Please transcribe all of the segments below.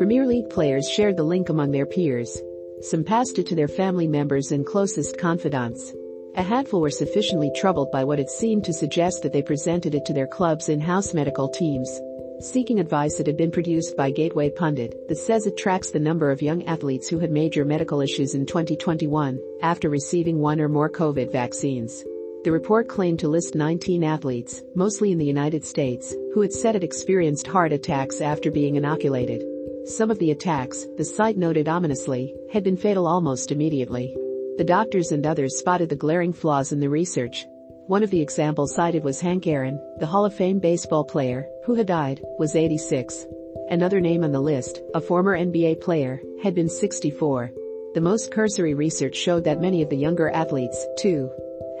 Premier League players shared the link among their peers. Some passed it to their family members and closest confidants. A handful were sufficiently troubled by what it seemed to suggest that they presented it to their club's in-house medical teams. Seeking advice it had been produced by Gateway Pundit that says it tracks the number of young athletes who had major medical issues in 2021 after receiving one or more COVID vaccines. The report claimed to list 19 athletes, mostly in the United States, who had said it experienced heart attacks after being inoculated. Some of the attacks, the site noted ominously, had been fatal almost immediately. The doctors and others spotted the glaring flaws in the research. One of the examples cited was Hank Aaron, the Hall of Fame baseball player, who had died, was 86. Another name on the list, a former NBA player, had been 64. The most cursory research showed that many of the younger athletes, too,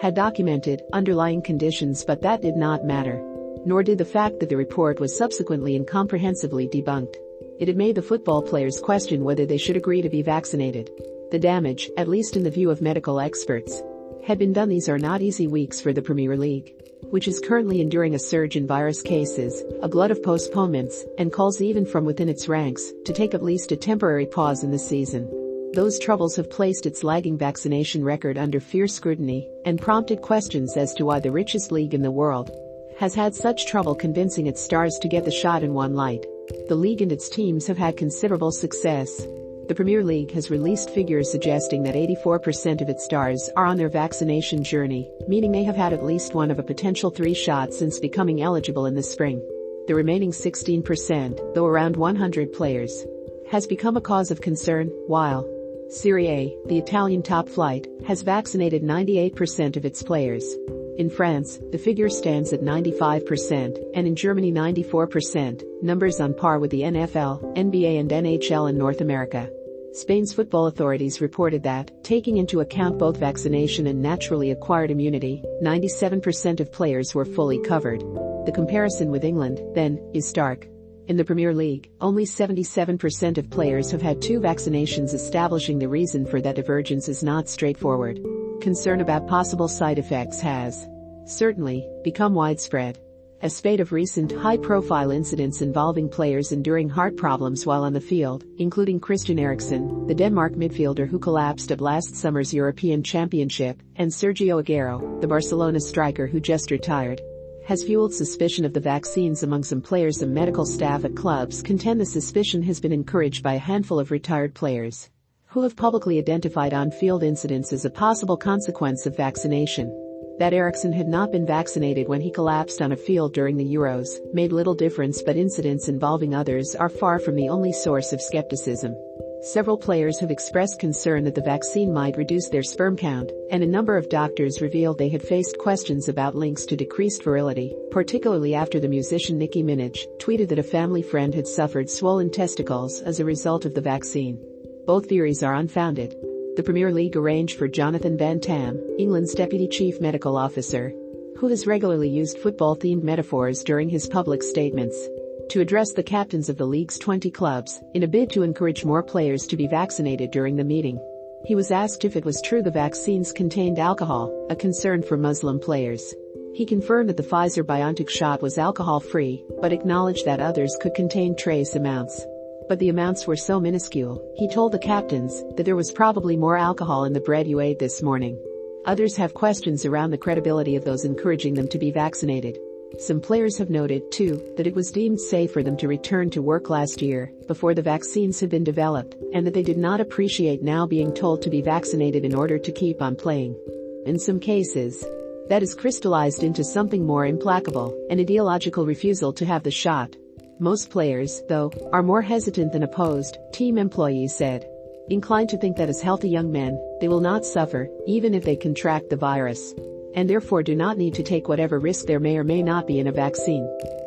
had documented underlying conditions but that did not matter. Nor did the fact that the report was subsequently incomprehensibly debunked. It had made the football players question whether they should agree to be vaccinated. The damage, at least in the view of medical experts, had been done. These are not easy weeks for the Premier League, which is currently enduring a surge in virus cases, a glut of postponements, and calls even from within its ranks to take at least a temporary pause in the season. Those troubles have placed its lagging vaccination record under fierce scrutiny and prompted questions as to why the richest league in the world has had such trouble convincing its stars to get the shot in one light. The league and its teams have had considerable success, the Premier League has released figures suggesting that 84% of its stars are on their vaccination journey, meaning they have had at least one of a potential three shots since becoming eligible in the spring. The remaining 16%, though around 100 players, has become a cause of concern, while Serie A, the Italian top flight, has vaccinated 98% of its players. In France, the figure stands at 95%, and in Germany 94%, numbers on par with the NFL, NBA and NHL in North America. Spain's football authorities reported that, taking into account both vaccination and naturally acquired immunity, 97% of players were fully covered. The comparison with England, then, is stark. In the Premier League, only 77% of players have had two vaccinations establishing the reason for that divergence is not straightforward. Concern about possible side effects has, certainly, become widespread. A spate of recent high-profile incidents involving players enduring heart problems while on the field, including Christian Eriksen, the Denmark midfielder who collapsed at last summer's European Championship, and Sergio Aguero, the Barcelona striker who just retired, has fueled suspicion of the vaccines among some players and medical staff at clubs contend the suspicion has been encouraged by a handful of retired players who have publicly identified on-field incidents as a possible consequence of vaccination that Eriksen had not been vaccinated when he collapsed on a field during the Euros made little difference but incidents involving others are far from the only source of skepticism. Several players have expressed concern that the vaccine might reduce their sperm count, and a number of doctors revealed they had faced questions about links to decreased virility, particularly after the musician Nicki Minaj tweeted that a family friend had suffered swollen testicles as a result of the vaccine. Both theories are unfounded, the Premier League arranged for Jonathan Van Tam, England's Deputy Chief Medical Officer, who has regularly used football-themed metaphors during his public statements, to address the captains of the league's 20 clubs in a bid to encourage more players to be vaccinated during the meeting. He was asked if it was true the vaccines contained alcohol, a concern for Muslim players. He confirmed that the Pfizer-BioNTech shot was alcohol-free, but acknowledged that others could contain trace amounts but the amounts were so minuscule, he told the captains that there was probably more alcohol in the bread you ate this morning. Others have questions around the credibility of those encouraging them to be vaccinated. Some players have noted, too, that it was deemed safe for them to return to work last year, before the vaccines had been developed, and that they did not appreciate now being told to be vaccinated in order to keep on playing. In some cases, that is crystallized into something more implacable, an ideological refusal to have the shot, most players, though, are more hesitant than opposed, team employees said. Inclined to think that as healthy young men, they will not suffer, even if they contract the virus. And therefore do not need to take whatever risk there may or may not be in a vaccine.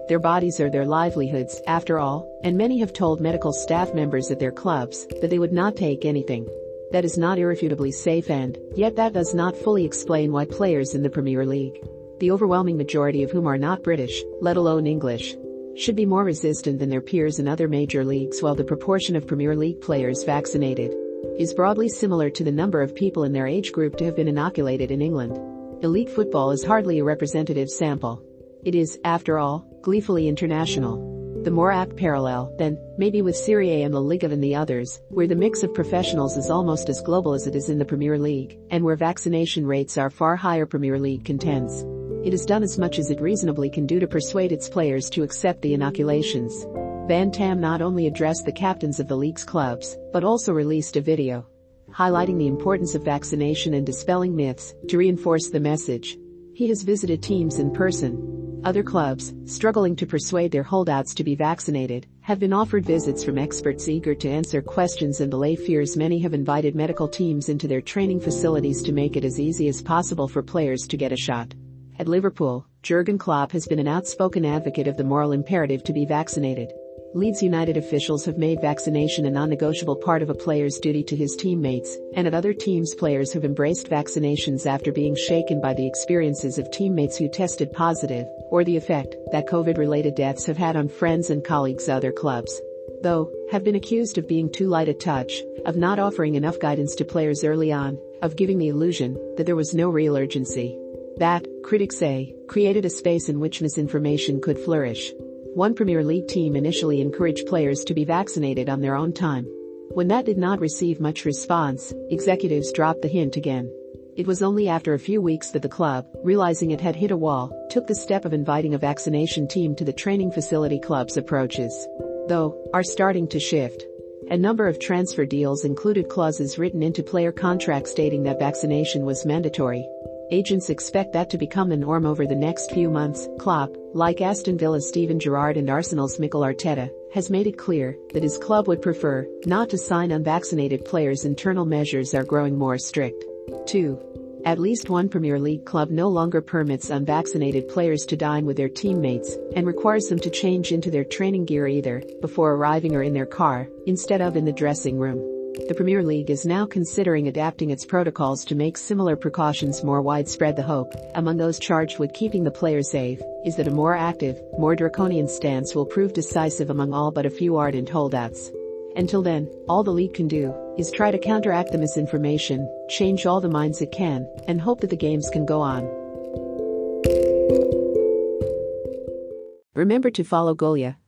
Their bodies are their livelihoods, after all, and many have told medical staff members at their clubs that they would not take anything. That is not irrefutably safe and, yet that does not fully explain why players in the Premier League, the overwhelming majority of whom are not British, let alone English, should be more resistant than their peers in other major leagues while the proportion of Premier League players vaccinated is broadly similar to the number of people in their age group to have been inoculated in England. Elite football is hardly a representative sample. It is, after all, gleefully international. The more apt parallel, then, maybe with Serie A and La Liga than the others, where the mix of professionals is almost as global as it is in the Premier League, and where vaccination rates are far higher Premier League contends. It has done as much as it reasonably can do to persuade its players to accept the inoculations. Van Tam not only addressed the captains of the league's clubs, but also released a video highlighting the importance of vaccination and dispelling myths to reinforce the message. He has visited teams in person. Other clubs, struggling to persuade their holdouts to be vaccinated, have been offered visits from experts eager to answer questions and allay fears. Many have invited medical teams into their training facilities to make it as easy as possible for players to get a shot. At Liverpool, Jurgen Klopp has been an outspoken advocate of the moral imperative to be vaccinated. Leeds United officials have made vaccination a non-negotiable part of a player's duty to his teammates, and at other teams players have embraced vaccinations after being shaken by the experiences of teammates who tested positive, or the effect that COVID-related deaths have had on friends and colleagues other clubs. Though, have been accused of being too light a touch, of not offering enough guidance to players early on, of giving the illusion that there was no real urgency. That, critics say, created a space in which misinformation could flourish. One Premier League team initially encouraged players to be vaccinated on their own time. When that did not receive much response, executives dropped the hint again. It was only after a few weeks that the club, realizing it had hit a wall, took the step of inviting a vaccination team to the training facility club's approaches. Though, are starting to shift. A number of transfer deals included clauses written into player contracts stating that vaccination was mandatory. Agents expect that to become the norm over the next few months. Klopp, like Aston Villa's Steven Gerrard and Arsenal's Mikel Arteta, has made it clear that his club would prefer not to sign unvaccinated players. Internal measures are growing more strict. 2. At least one Premier League club no longer permits unvaccinated players to dine with their teammates and requires them to change into their training gear either before arriving or in their car, instead of in the dressing room. The Premier League is now considering adapting its protocols to make similar precautions more widespread. The hope, among those charged with keeping the players safe, is that a more active, more draconian stance will prove decisive among all but a few ardent holdouts. Until then, all the league can do is try to counteract the misinformation, change all the minds it can, and hope that the games can go on. Remember to follow Golia